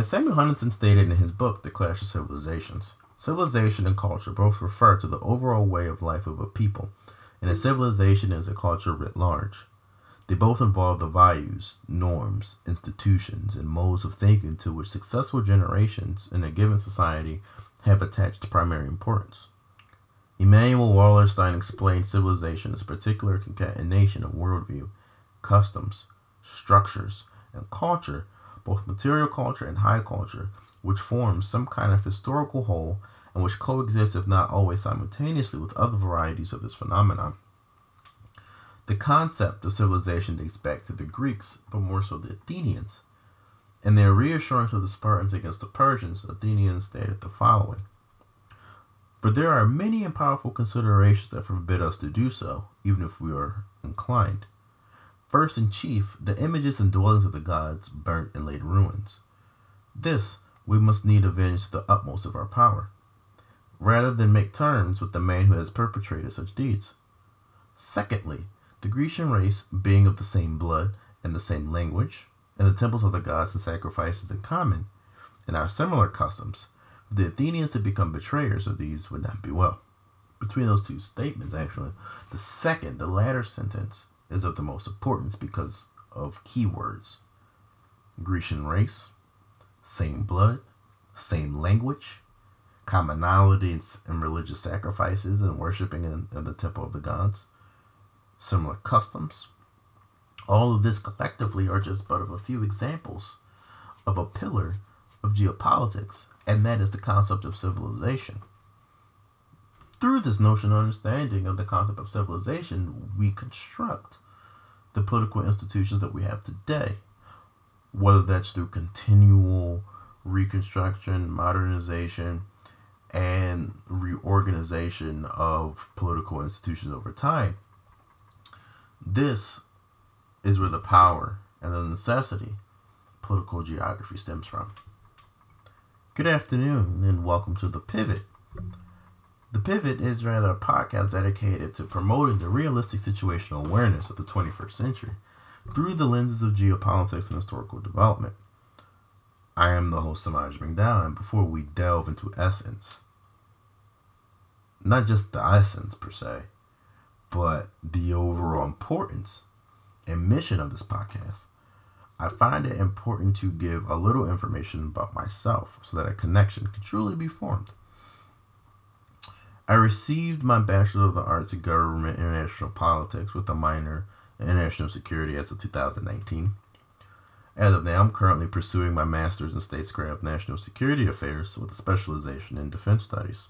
As Samuel Huntington stated in his book, The Clash of Civilizations, civilization and culture both refer to the overall way of life of a people, and a civilization is a culture writ large. They both involve the values, norms, institutions, and modes of thinking to which successful generations in a given society have attached primary importance. Immanuel Wallerstein explained civilization as a particular concatenation of worldview, customs, structures, and culture, both material culture and high culture, which forms some kind of historical whole and which coexists, if not always simultaneously, with other varieties of this phenomenon. The concept of civilization dates back to the Greeks, but more so the Athenians. In their reassurance of the Spartans against the Persians, Athenians stated the following For there are many and powerful considerations that forbid us to do so, even if we are inclined. First and chief, the images and dwellings of the gods burnt and laid ruins. This we must need avenge to the utmost of our power, rather than make terms with the man who has perpetrated such deeds. Secondly, the Grecian race, being of the same blood and the same language, and the temples of the gods and sacrifices in common, and our similar customs, for the Athenians to become betrayers of these would not be well. Between those two statements, actually, the second, the latter sentence, is of the most importance because of keywords Grecian race, same blood, same language, commonalities in religious sacrifices and worshiping in, in the temple of the gods, similar customs. All of this collectively are just but of a few examples of a pillar of geopolitics, and that is the concept of civilization. Through this notion of understanding of the concept of civilization, we construct the political institutions that we have today, whether that's through continual reconstruction, modernization, and reorganization of political institutions over time. This is where the power and the necessity political geography stems from. Good afternoon and welcome to The Pivot. The Pivot is rather a podcast dedicated to promoting the realistic situational awareness of the 21st century through the lenses of geopolitics and historical development. I am the host, Samaj McDowell, and before we delve into essence, not just the essence per se, but the overall importance and mission of this podcast, I find it important to give a little information about myself so that a connection can truly be formed. I received my Bachelor of the Arts in Government International Politics with a minor in International Security as of 2019. As of now, I'm currently pursuing my Master's in Statecraft National Security Affairs with a specialization in Defense Studies.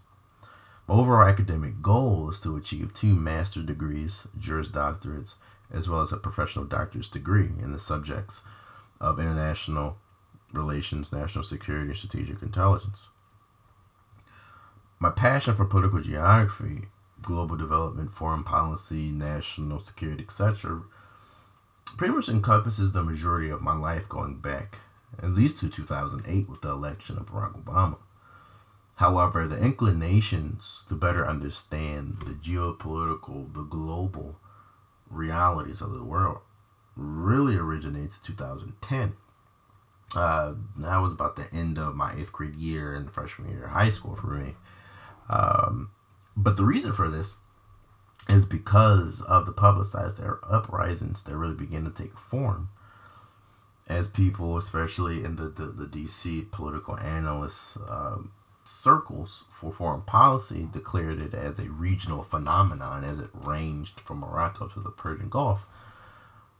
My overall academic goal is to achieve two master degrees, Juris Doctorates, as well as a professional doctor's degree in the subjects of international relations, national security, and strategic intelligence my passion for political geography, global development, foreign policy, national security, etc., pretty much encompasses the majority of my life going back at least to 2008 with the election of Barack Obama. However, the inclinations to better understand the geopolitical, the global realities of the world really originates 2010. Uh, that was about the end of my eighth grade year and freshman year of high school for me. Um, but the reason for this is because of the publicized uprisings that really began to take form as people, especially in the, the, the DC political analysts um, circles for foreign policy, declared it as a regional phenomenon as it ranged from Morocco to the Persian Gulf.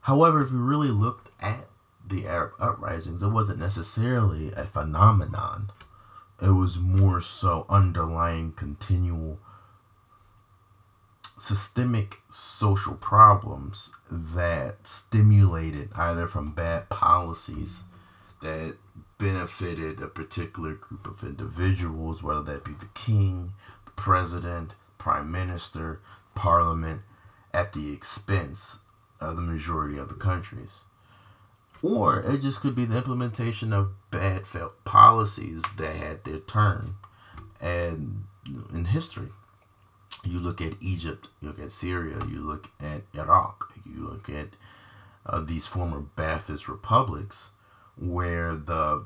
However, if you really looked at the Arab uprisings, it wasn't necessarily a phenomenon it was more so underlying continual systemic social problems that stimulated either from bad policies that benefited a particular group of individuals, whether that be the king, the president, prime minister, parliament, at the expense of the majority of the countries. Or it just could be the implementation of bad felt policies that had their turn. And in history, you look at Egypt, you look at Syria, you look at Iraq, you look at uh, these former Ba'athist republics where the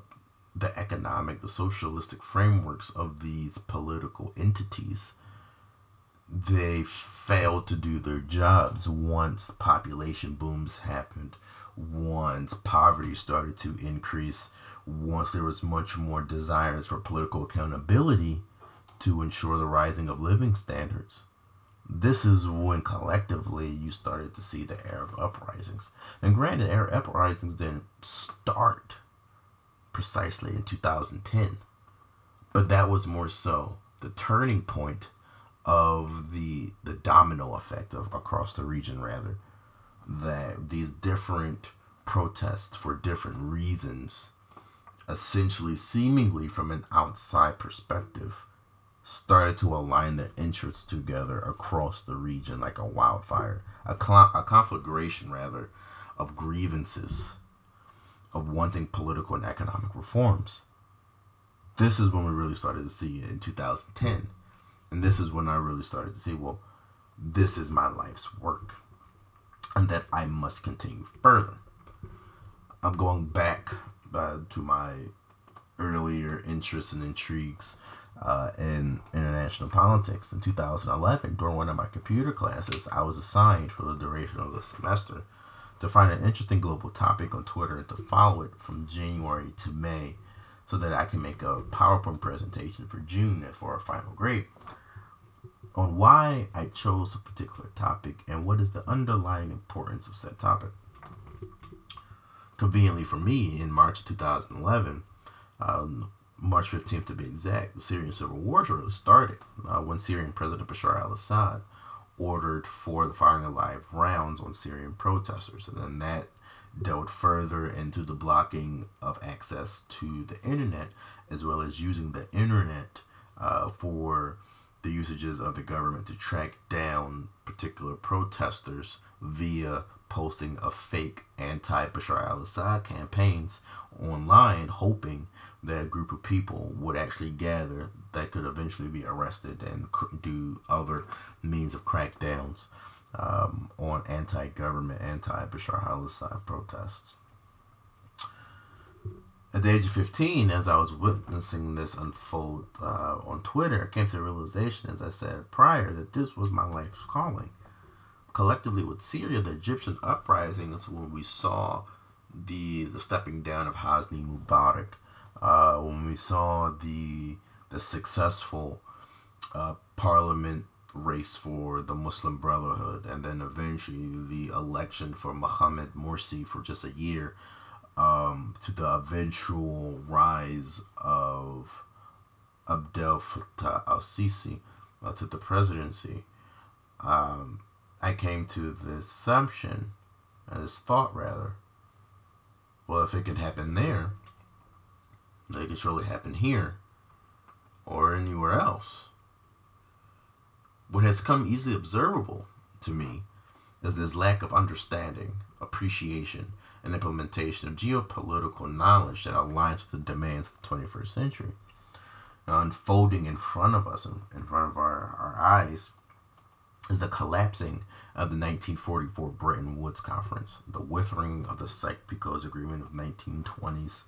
the economic, the socialistic frameworks of these political entities, they failed to do their jobs once population booms happened, once poverty started to increase, once there was much more desires for political accountability to ensure the rising of living standards. This is when collectively you started to see the Arab uprisings. And granted, Arab uprisings didn't start precisely in 2010, but that was more so the turning point of the the domino effect of across the region rather that these different protests for different reasons essentially seemingly from an outside perspective started to align their interests together across the region like a wildfire a, cl- a conflagration rather of grievances of wanting political and economic reforms this is when we really started to see it in 2010 and this is when I really started to see, well, this is my life's work. And that I must continue further. I'm going back uh, to my earlier interests and intrigues uh, in international politics. In 2011, during one of my computer classes, I was assigned for the duration of the semester to find an interesting global topic on Twitter and to follow it from January to May so that I can make a PowerPoint presentation for June for a final grade on why I chose a particular topic and what is the underlying importance of said topic. Conveniently for me, in March 2011, um, March 15th to be exact, the Syrian civil war started uh, when Syrian President Bashar al Assad ordered for the firing of live rounds on Syrian protesters. And then that delved further into the blocking of access to the internet, as well as using the internet uh, for the usages of the government to track down particular protesters via posting of fake anti Bashar al Assad campaigns online, hoping that a group of people would actually gather that could eventually be arrested and do other means of crackdowns um, on anti government, anti Bashar al Assad protests at the age of 15, as I was witnessing this unfold uh, on Twitter, I came to the realization, as I said prior, that this was my life's calling. Collectively with Syria, the Egyptian uprising is when we saw the the stepping down of Hosni Mubarak, uh, when we saw the the successful uh, parliament race for the Muslim Brotherhood, and then eventually the election for Mohammed Morsi for just a year um, to the eventual rise of Abdel Fattah al Sisi uh, to the presidency, um, I came to the assumption, and this thought rather, well, if it can happen there, it can surely happen here or anywhere else. What has come easily observable to me is this lack of understanding, appreciation, and implementation of geopolitical knowledge that aligns with the demands of the 21st century. Unfolding in front of us, in front of our, our eyes, is the collapsing of the 1944 Bretton Woods Conference, the withering of the Sykes-Picot Agreement of 1920s,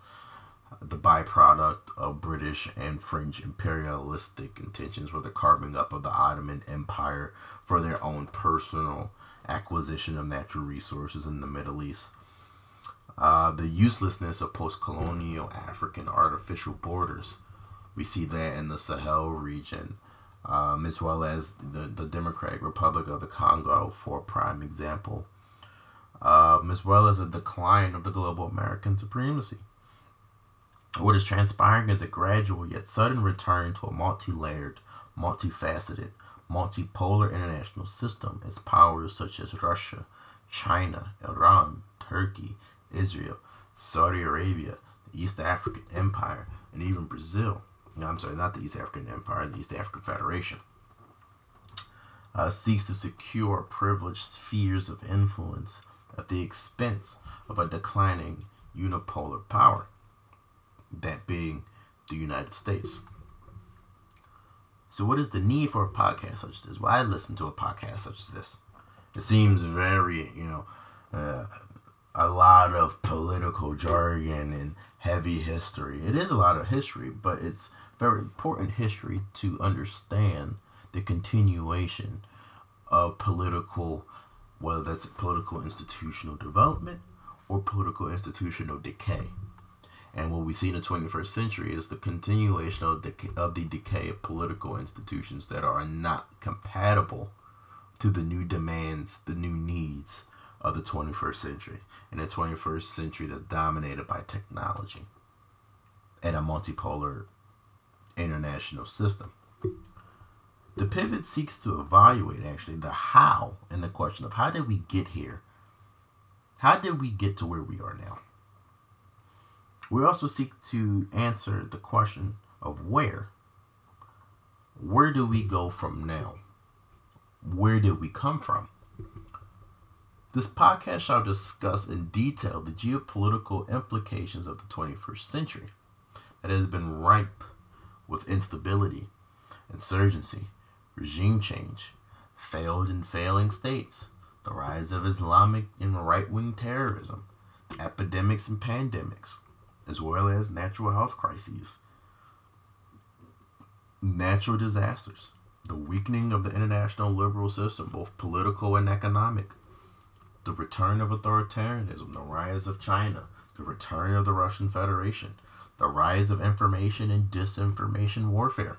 the byproduct of British and French imperialistic intentions for the carving up of the Ottoman Empire for their own personal acquisition of natural resources in the Middle East uh, the uselessness of post colonial African artificial borders. We see that in the Sahel region, um, as well as the, the Democratic Republic of the Congo, for prime example, um, as well as a decline of the global American supremacy. What is transpiring is a gradual yet sudden return to a multi layered, multifaceted, multipolar international system as powers such as Russia, China, Iran, Turkey, Israel, Saudi Arabia, the East African Empire, and even Brazil. No, I'm sorry, not the East African Empire, the East African Federation. Uh, seeks to secure privileged spheres of influence at the expense of a declining unipolar power, that being the United States. So, what is the need for a podcast such as this? Why listen to a podcast such as this? It seems very, you know, uh, a lot of political jargon and heavy history. It is a lot of history, but it's very important history to understand the continuation of political, whether that's political institutional development or political institutional decay. And what we see in the 21st century is the continuation of, the of the decay of political institutions that are not compatible to the new demands, the new needs of the 21st century. In the 21st century that's dominated by technology and a multipolar international system. The pivot seeks to evaluate actually the how and the question of how did we get here? How did we get to where we are now? We also seek to answer the question of where. Where do we go from now? Where did we come from? This podcast shall discuss in detail the geopolitical implications of the 21st century that has been ripe with instability, insurgency, regime change, failed and failing states, the rise of Islamic and right wing terrorism, epidemics and pandemics, as well as natural health crises, natural disasters, the weakening of the international liberal system, both political and economic, the return of authoritarianism, the rise of China, the return of the Russian Federation, the rise of information and disinformation warfare,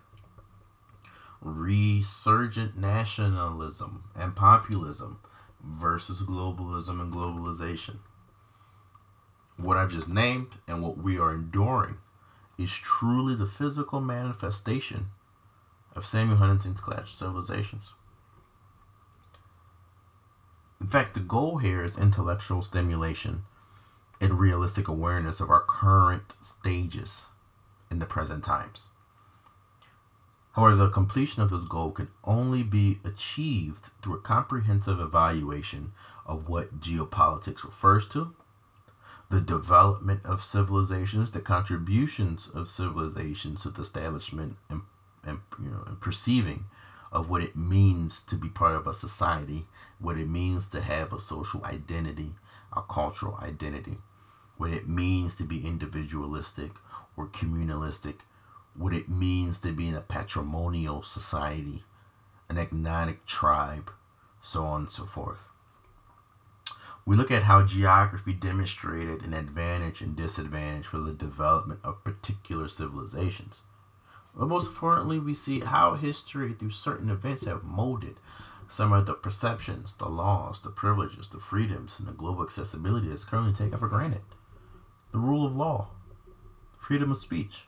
resurgent nationalism and populism versus globalism and globalization. What I've just named and what we are enduring is truly the physical manifestation of Samuel Huntington's Clash of Civilizations. In fact, the goal here is intellectual stimulation and realistic awareness of our current stages in the present times. However, the completion of this goal can only be achieved through a comprehensive evaluation of what geopolitics refers to, the development of civilizations, the contributions of civilizations to the establishment and, and you know and perceiving of what it means to be part of a society, what it means to have a social identity, a cultural identity, what it means to be individualistic or communalistic, what it means to be in a patrimonial society, an agnostic tribe, so on and so forth. We look at how geography demonstrated an advantage and disadvantage for the development of particular civilizations. But most importantly, we see how history, through certain events, have molded some of the perceptions, the laws, the privileges, the freedoms, and the global accessibility that's currently taken for granted. The rule of law, freedom of speech,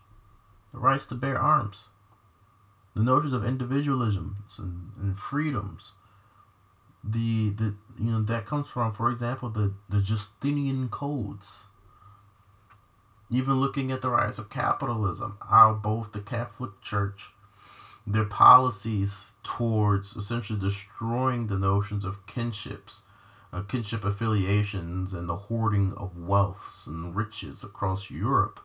the rights to bear arms, the notions of individualism and, and freedoms. The the you know that comes from, for example, the the Justinian codes. Even looking at the rise of capitalism, how both the Catholic Church, their policies towards essentially destroying the notions of kinships, uh, kinship affiliations, and the hoarding of wealths and riches across Europe,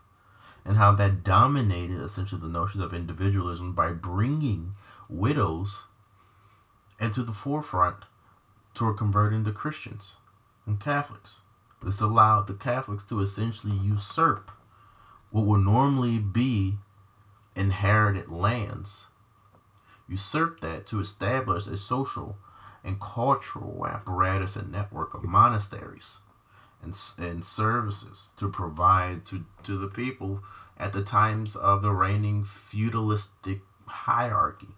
and how that dominated essentially the notions of individualism by bringing widows into the forefront toward converting the Christians and Catholics. This allowed the Catholics to essentially usurp what would normally be inherited lands, usurp that to establish a social and cultural apparatus and network of monasteries and, and services to provide to, to the people at the times of the reigning feudalistic hierarchy.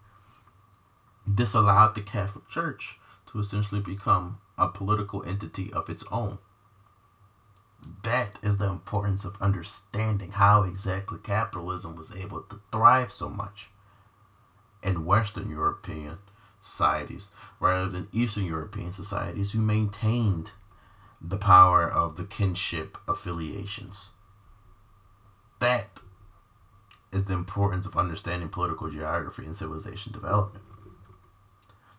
This allowed the Catholic Church to essentially become a political entity of its own. That is the importance of understanding how exactly capitalism was able to thrive so much in Western European societies rather than Eastern European societies who maintained the power of the kinship affiliations. That is the importance of understanding political geography and civilization development.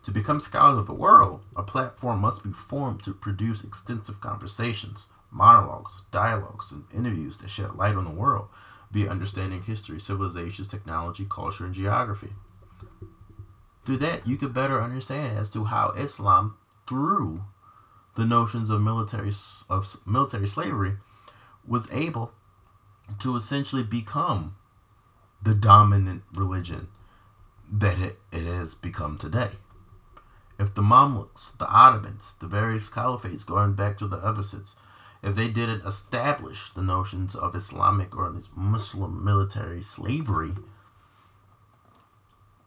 To become scholars of the world, a platform must be formed to produce extensive conversations, monologues, dialogues, and interviews that shed light on the world via understanding history, civilizations, technology, culture, and geography. Through that, you could better understand as to how Islam, through the notions of military of military slavery was able to essentially become the dominant religion that it, it has become today. If the Mamluks, the Ottomans, the various caliphates going back to the Abbasids, if they didn't establish the notions of Islamic or at least Muslim military slavery,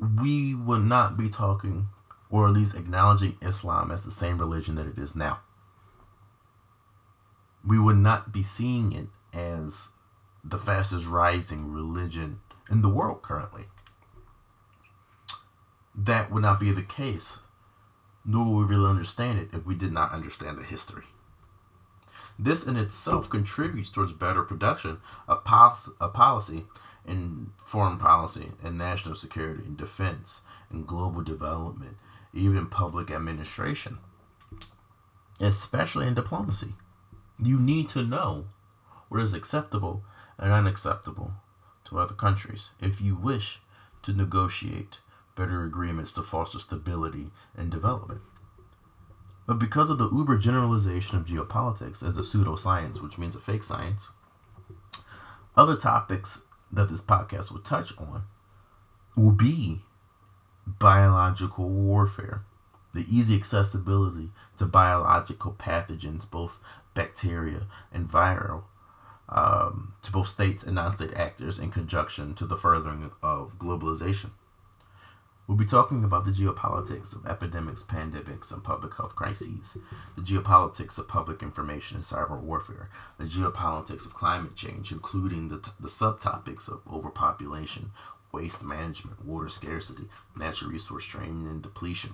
we would not be talking or at least acknowledging Islam as the same religion that it is now. We would not be seeing it as the fastest rising religion in the world currently. That would not be the case, nor would we really understand it if we did not understand the history. This in itself contributes towards better production of policy, of policy in foreign policy and national security and defense and global development, even public administration, especially in diplomacy. You need to know what is acceptable and unacceptable to other countries if you wish to negotiate better agreements to foster stability and development. But because of the uber generalization of geopolitics as a pseudoscience, which means a fake science, other topics that this podcast will touch on will be biological warfare, the easy accessibility to biological pathogens, both bacteria and viral, um, to both states and non state actors in conjunction to the furthering of globalization. We'll be talking about the geopolitics of epidemics, pandemics, and public health crises, the geopolitics of public information and cyber warfare, the geopolitics of climate change, including the, t- the subtopics of overpopulation, waste management, water scarcity, natural resource draining and depletion.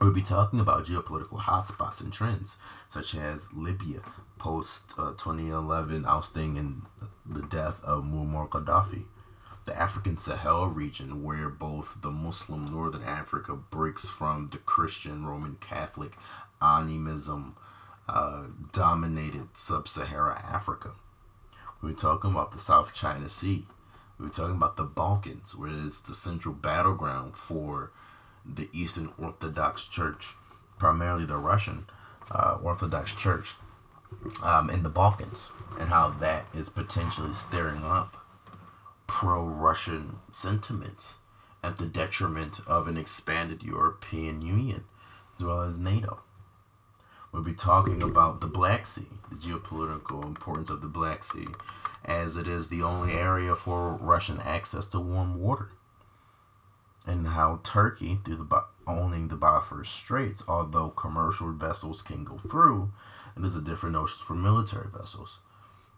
We'll be talking about geopolitical hotspots and trends, such as Libya post uh, 2011 ousting and the death of Muammar Gaddafi the African Sahel region, where both the Muslim Northern Africa breaks from the Christian Roman Catholic animism uh, dominated sub Sahara Africa. We were talking about the South China Sea. We were talking about the Balkans, where it's the central battleground for the Eastern Orthodox Church, primarily the Russian uh, Orthodox Church um, in the Balkans, and how that is potentially stirring up pro Russian sentiments at the detriment of an expanded European Union as well as NATO. We'll be talking about the Black Sea, the geopolitical importance of the Black Sea, as it is the only area for Russian access to warm water, and how Turkey, through the owning the Bosphorus Straits, although commercial vessels can go through, and there's a different notion for military vessels,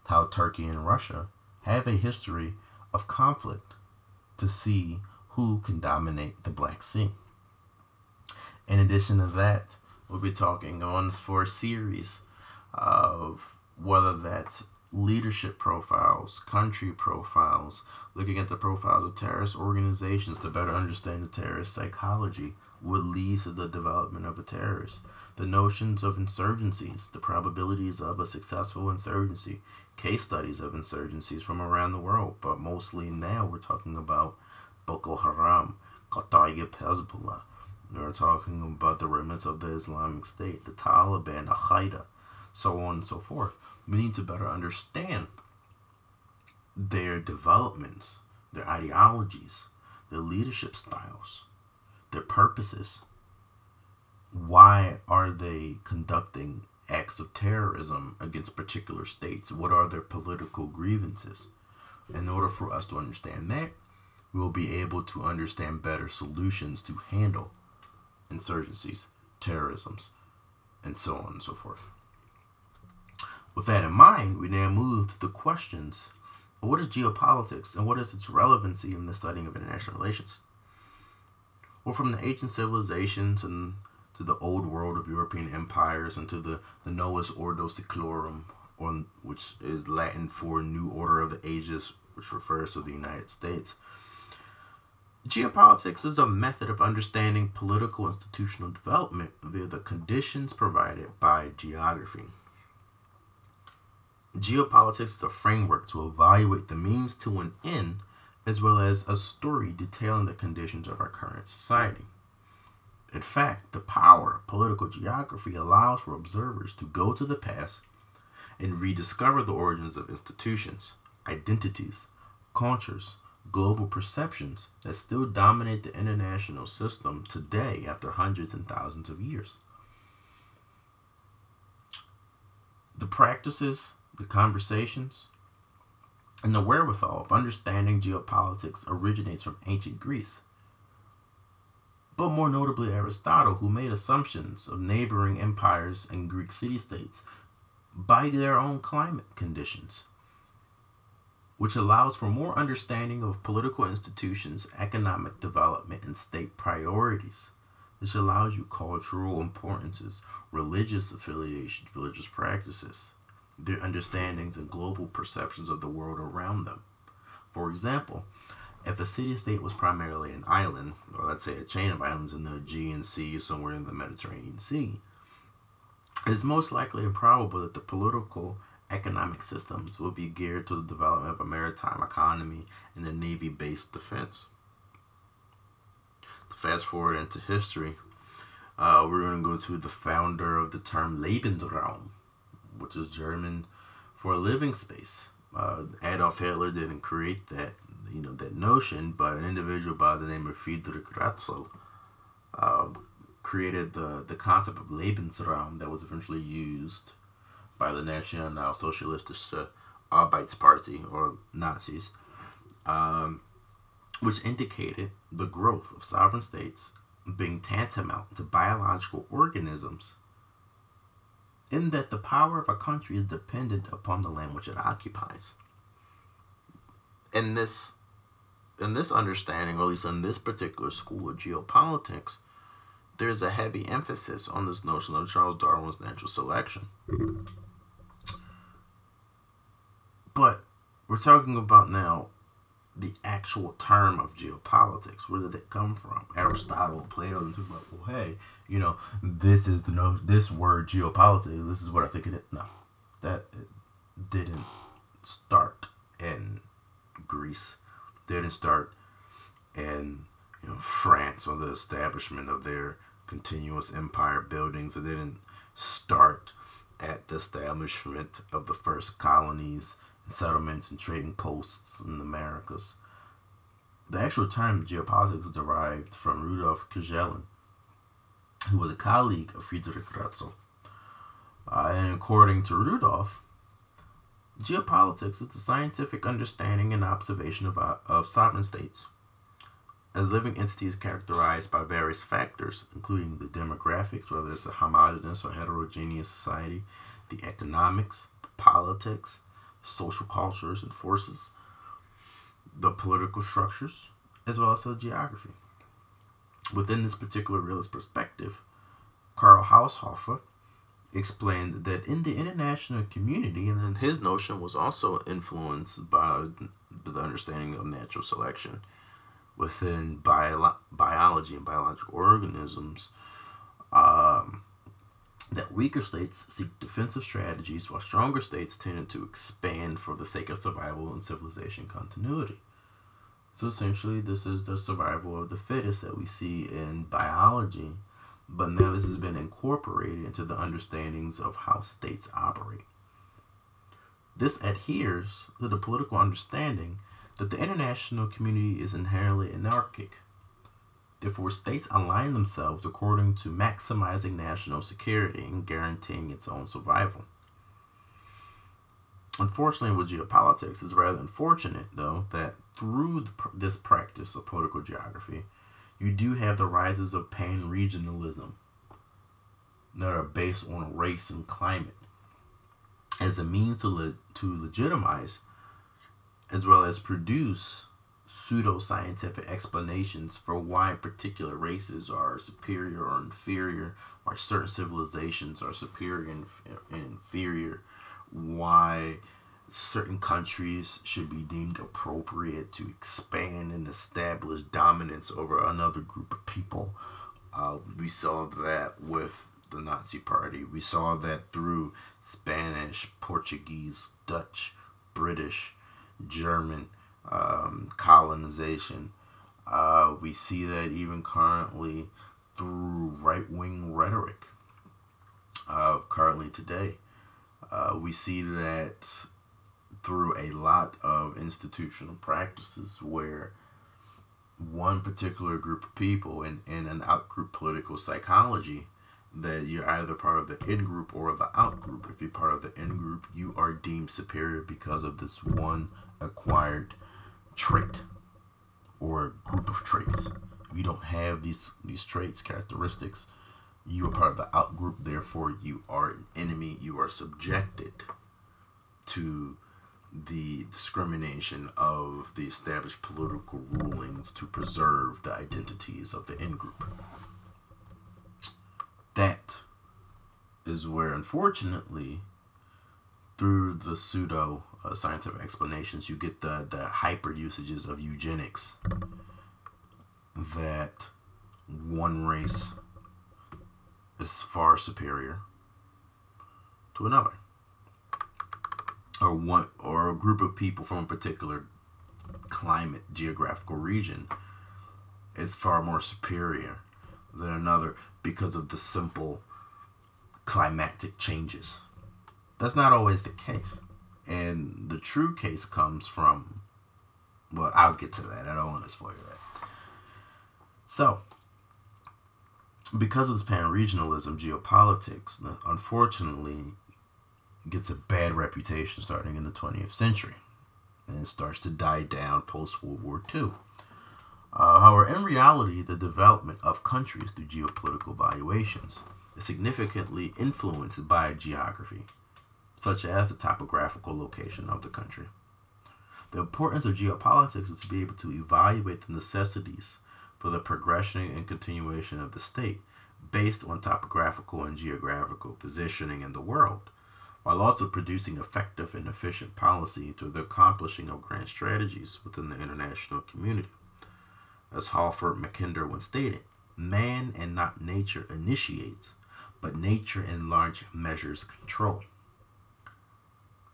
how Turkey and Russia have a history of conflict to see who can dominate the Black Sea. In addition to that, we'll be talking on for a series of whether that's leadership profiles, country profiles, looking at the profiles of terrorist organizations to better understand the terrorist psychology would lead to the development of a terrorist. The notions of insurgencies, the probabilities of a successful insurgency, case studies of insurgencies from around the world, but mostly now we're talking about Boko Haram, Kataib Hezbollah. We're talking about the remnants of the Islamic State, the Taliban, Al Qaeda, so on and so forth. We need to better understand their developments, their ideologies, their leadership styles, their purposes. Why are they conducting acts of terrorism against particular states? What are their political grievances? In order for us to understand that, we will be able to understand better solutions to handle insurgencies, terrorisms, and so on and so forth. With that in mind, we now move to the questions what is geopolitics and what is its relevancy in the studying of international relations? Well, from the ancient civilizations and to the old world of European empires and to the, the Novus Ordo Seclorum, or, which is Latin for New Order of the Ages, which refers to the United States. Geopolitics is a method of understanding political institutional development via the conditions provided by geography. Geopolitics is a framework to evaluate the means to an end, as well as a story detailing the conditions of our current society In fact, the power of political geography allows for observers to go to the past and rediscover the origins of institutions, identities, cultures, global perceptions that still dominate the international system today after hundreds and thousands of years. The practices, the conversations, and the wherewithal of understanding geopolitics originates from ancient Greece but more notably Aristotle, who made assumptions of neighboring empires and Greek city states by their own climate conditions, which allows for more understanding of political institutions, economic development, and state priorities. This allows you cultural importances, religious affiliations, religious practices, their understandings and global perceptions of the world around them. For example, if a city state was primarily an island, or let's say a chain of islands in the Aegean Sea, somewhere in the Mediterranean Sea, it's most likely and probable that the political economic systems would be geared to the development of a maritime economy and a navy based defense. To fast forward into history, uh, we're going to go to the founder of the term Lebensraum, which is German for living space. Uh, Adolf Hitler didn't create that you know that notion, but an individual by the name of Friedrich Ratzel uh, created the the concept of Lebensraum that was eventually used by the National Socialistische Arbeitsparty or Nazis, um, which indicated the growth of sovereign states being tantamount to biological organisms in that the power of a country is dependent upon the land which it occupies. In this in this understanding, or at least in this particular school of geopolitics, there's a heavy emphasis on this notion of Charles Darwin's natural selection. But we're talking about now the actual term of geopolitics. Where did it come from? Aristotle, Plato, and people like, well, hey, you know, this is the no, this word geopolitics. This is what I think it is. No, that didn't start in Greece didn't start in you know France or the establishment of their continuous empire buildings. It didn't start at the establishment of the first colonies and settlements and trading posts in the Americas. The actual term geopolitics derived from Rudolf Kjellén, who was a colleague of Friedrich Ratzel. Uh, and according to Rudolf, Geopolitics is the scientific understanding and observation of, uh, of sovereign states as living entities characterized by various factors, including the demographics, whether it's a homogeneous or heterogeneous society, the economics, the politics, social cultures and forces, the political structures, as well as the geography. Within this particular realist perspective, Karl Haushofer explained that in the international community, and then his notion was also influenced by the understanding of natural selection within bio- biology and biological organisms. Um, that weaker states seek defensive strategies while stronger states tend to expand for the sake of survival and civilization continuity. So essentially, this is the survival of the fittest that we see in biology but now this has been incorporated into the understandings of how states operate. This adheres to the political understanding that the international community is inherently anarchic. Therefore, states align themselves according to maximizing national security and guaranteeing its own survival. Unfortunately, with geopolitics, it's rather unfortunate, though, that through this practice of political geography, you do have the rises of pan regionalism that are based on race and climate as a means to, le- to legitimize as well as produce pseudo-scientific explanations for why particular races are superior or inferior why certain civilizations are superior and inferior why certain countries should be deemed appropriate to expand and establish dominance over another group of people. Uh, we saw that with the Nazi Party. We saw that through Spanish, Portuguese, Dutch, British, German um, colonization. Uh, we see that even currently through right wing rhetoric. Uh, currently, today, uh, we see that through a lot of institutional practices where one particular group of people in, in an outgroup political psychology that you're either part of the in group or the out group. If you're part of the in group, you are deemed superior because of this one acquired trait or group of traits. If you don't have these these traits, characteristics, you are part of the out group. Therefore, you are an enemy. You are subjected to the discrimination of the established political rulings to preserve the identities of the in group. That is where, unfortunately, through the pseudo uh, scientific explanations, you get the, the hyper usages of eugenics that one race is far superior to another or one or a group of people from a particular climate geographical region is far more superior than another because of the simple climatic changes. That's not always the case. And the true case comes from well i'll get to that. I don't want to spoil that. So because of this pan-regionalism geopolitics unfortunately gets a bad reputation starting in the 20th century and it starts to die down post World War II. Uh, however, in reality, the development of countries through geopolitical valuations is significantly influenced by geography, such as the topographical location of the country. The importance of geopolitics is to be able to evaluate the necessities for the progression and continuation of the state based on topographical and geographical positioning in the world while also producing effective and efficient policy to the accomplishing of grand strategies within the international community. As Halford Mackinder once stated, man and not nature initiates, but nature in large measures control.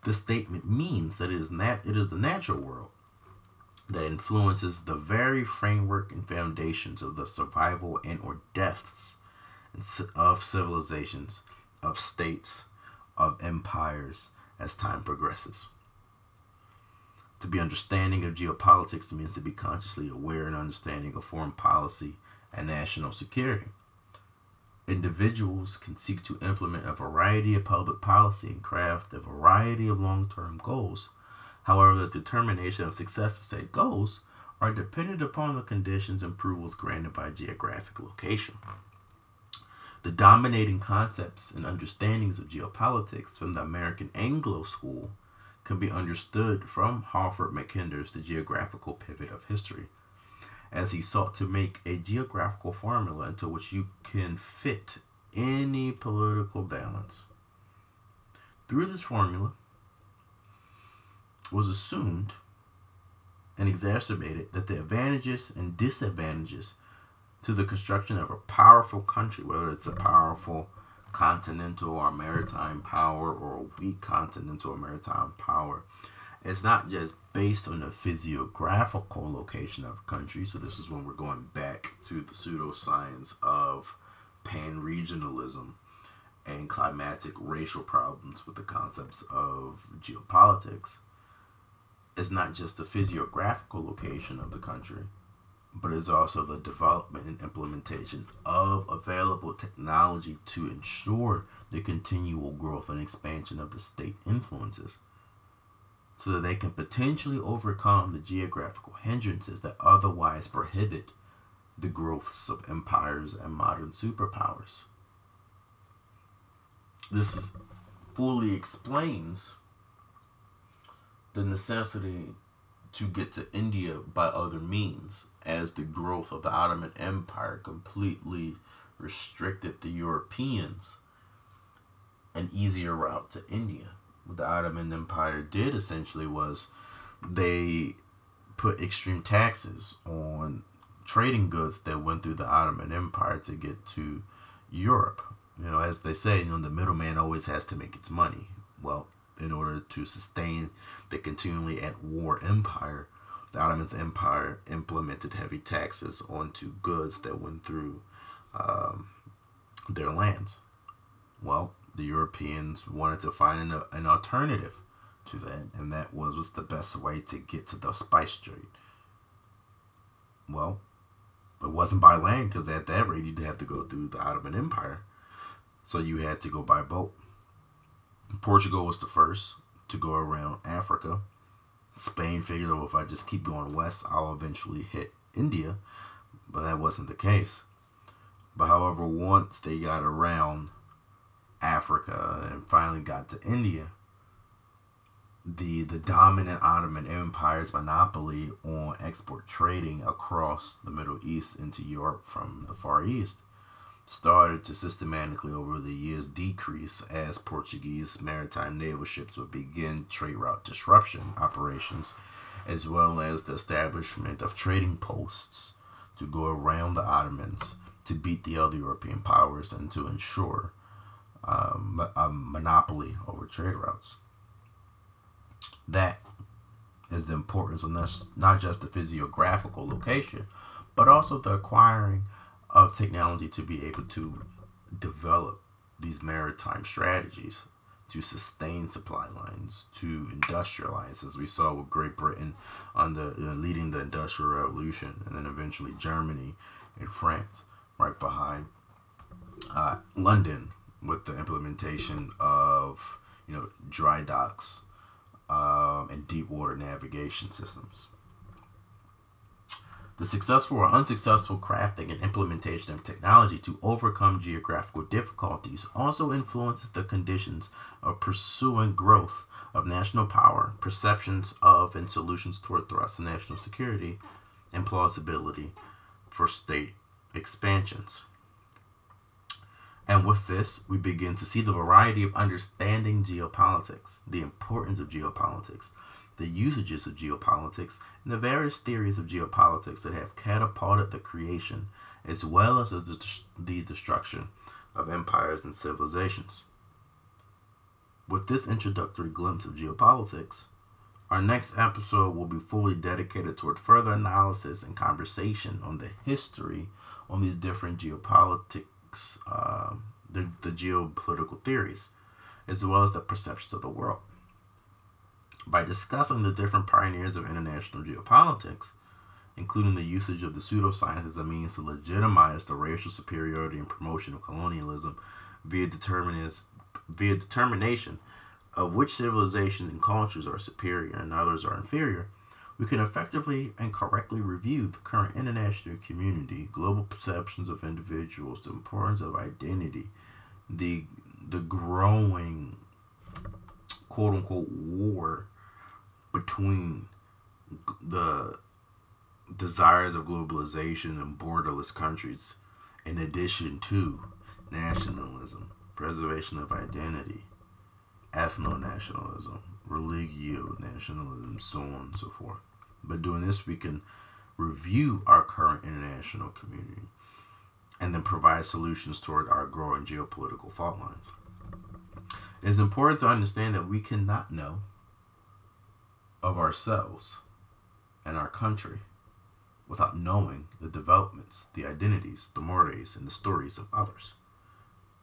This statement means that it is, nat- it is the natural world that influences the very framework and foundations of the survival and or deaths of civilizations, of states, of empires as time progresses. To be understanding of geopolitics means to be consciously aware and understanding of foreign policy and national security. Individuals can seek to implement a variety of public policy and craft a variety of long term goals. However, the determination of success of said goals are dependent upon the conditions and approvals granted by geographic location. The dominating concepts and understandings of geopolitics from the American Anglo School can be understood from Halford Mackinder's The Geographical Pivot of History, as he sought to make a geographical formula into which you can fit any political balance. Through this formula, was assumed and exacerbated that the advantages and disadvantages to the construction of a powerful country, whether it's a powerful continental or maritime power or a weak continental or maritime power. It's not just based on the physiographical location of a country. So this is when we're going back to the pseudoscience of pan-regionalism and climatic racial problems with the concepts of geopolitics. It's not just the physiographical location of the country, but it's also the development and implementation of available technology to ensure the continual growth and expansion of the state influences so that they can potentially overcome the geographical hindrances that otherwise prohibit the growths of empires and modern superpowers. This fully explains the necessity to get to India by other means, as the growth of the Ottoman Empire completely restricted the Europeans an easier route to India. What the Ottoman Empire did essentially was they put extreme taxes on trading goods that went through the Ottoman Empire to get to Europe. You know, as they say, you know, the middleman always has to make its money. Well, in order to sustain the continually at war empire, the Ottoman Empire implemented heavy taxes onto goods that went through um, their lands. Well, the Europeans wanted to find an, an alternative to that, and that was the best way to get to the spice trade. Well, it wasn't by land because at that rate you'd have to go through the Ottoman Empire, so you had to go by boat. Portugal was the first to go around Africa. Spain figured, oh, if I just keep going west, I'll eventually hit India, but that wasn't the case. But however, once they got around Africa and finally got to India, the the dominant Ottoman Empire's monopoly on export trading across the Middle East into Europe from the Far East started to systematically over the years decrease as Portuguese maritime naval ships would begin trade route disruption operations, as well as the establishment of trading posts to go around the Ottomans to beat the other European powers and to ensure um, a monopoly over trade routes. That is the importance of not just the physiographical location, but also the acquiring of technology to be able to develop these maritime strategies to sustain supply lines, to industrialize, as we saw with Great Britain the uh, leading the Industrial Revolution, and then eventually Germany and France right behind uh, London with the implementation of you know dry docks um, and deep water navigation systems. The successful or unsuccessful crafting and implementation of technology to overcome geographical difficulties also influences the conditions of pursuing growth of national power, perceptions of and solutions toward threats to national security, and plausibility for state expansions. And with this, we begin to see the variety of understanding geopolitics, the importance of geopolitics, the usages of geopolitics, and the various theories of geopolitics that have catapulted the creation as well as the destruction of empires and civilizations. With this introductory glimpse of geopolitics, our next episode will be fully dedicated toward further analysis and conversation on the history on these different geopolitics, uh, the, the geopolitical theories, as well as the perceptions of the world by discussing the different pioneers of international geopolitics, including the usage of the pseudoscience as a means to legitimize the racial superiority and promotion of colonialism via, via determination of which civilizations and cultures are superior and others are inferior, we can effectively and correctly review the current international community, global perceptions of individuals, the importance of identity, the the growing quote unquote war between the desires of globalization and borderless countries, in addition to nationalism, preservation of identity, ethno nationalism, religio nationalism, so on and so forth. By doing this, we can review our current international community and then provide solutions toward our growing geopolitical fault lines. It is important to understand that we cannot know of ourselves and our country without knowing the developments, the identities, the mores, and the stories of others.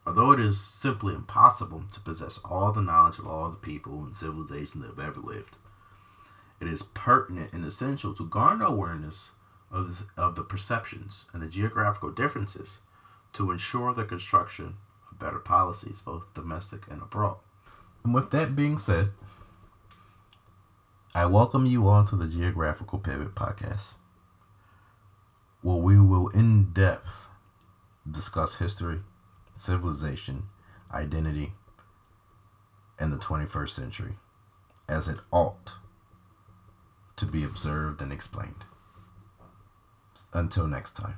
Although it is simply impossible to possess all the knowledge of all the people and civilizations that have ever lived, it is pertinent and essential to garner awareness of the, of the perceptions and the geographical differences to ensure the construction of better policies, both domestic and abroad. And with that being said, I welcome you all to the Geographical Pivot Podcast, where we will in depth discuss history, civilization, identity, and the 21st century as it ought to be observed and explained. Until next time.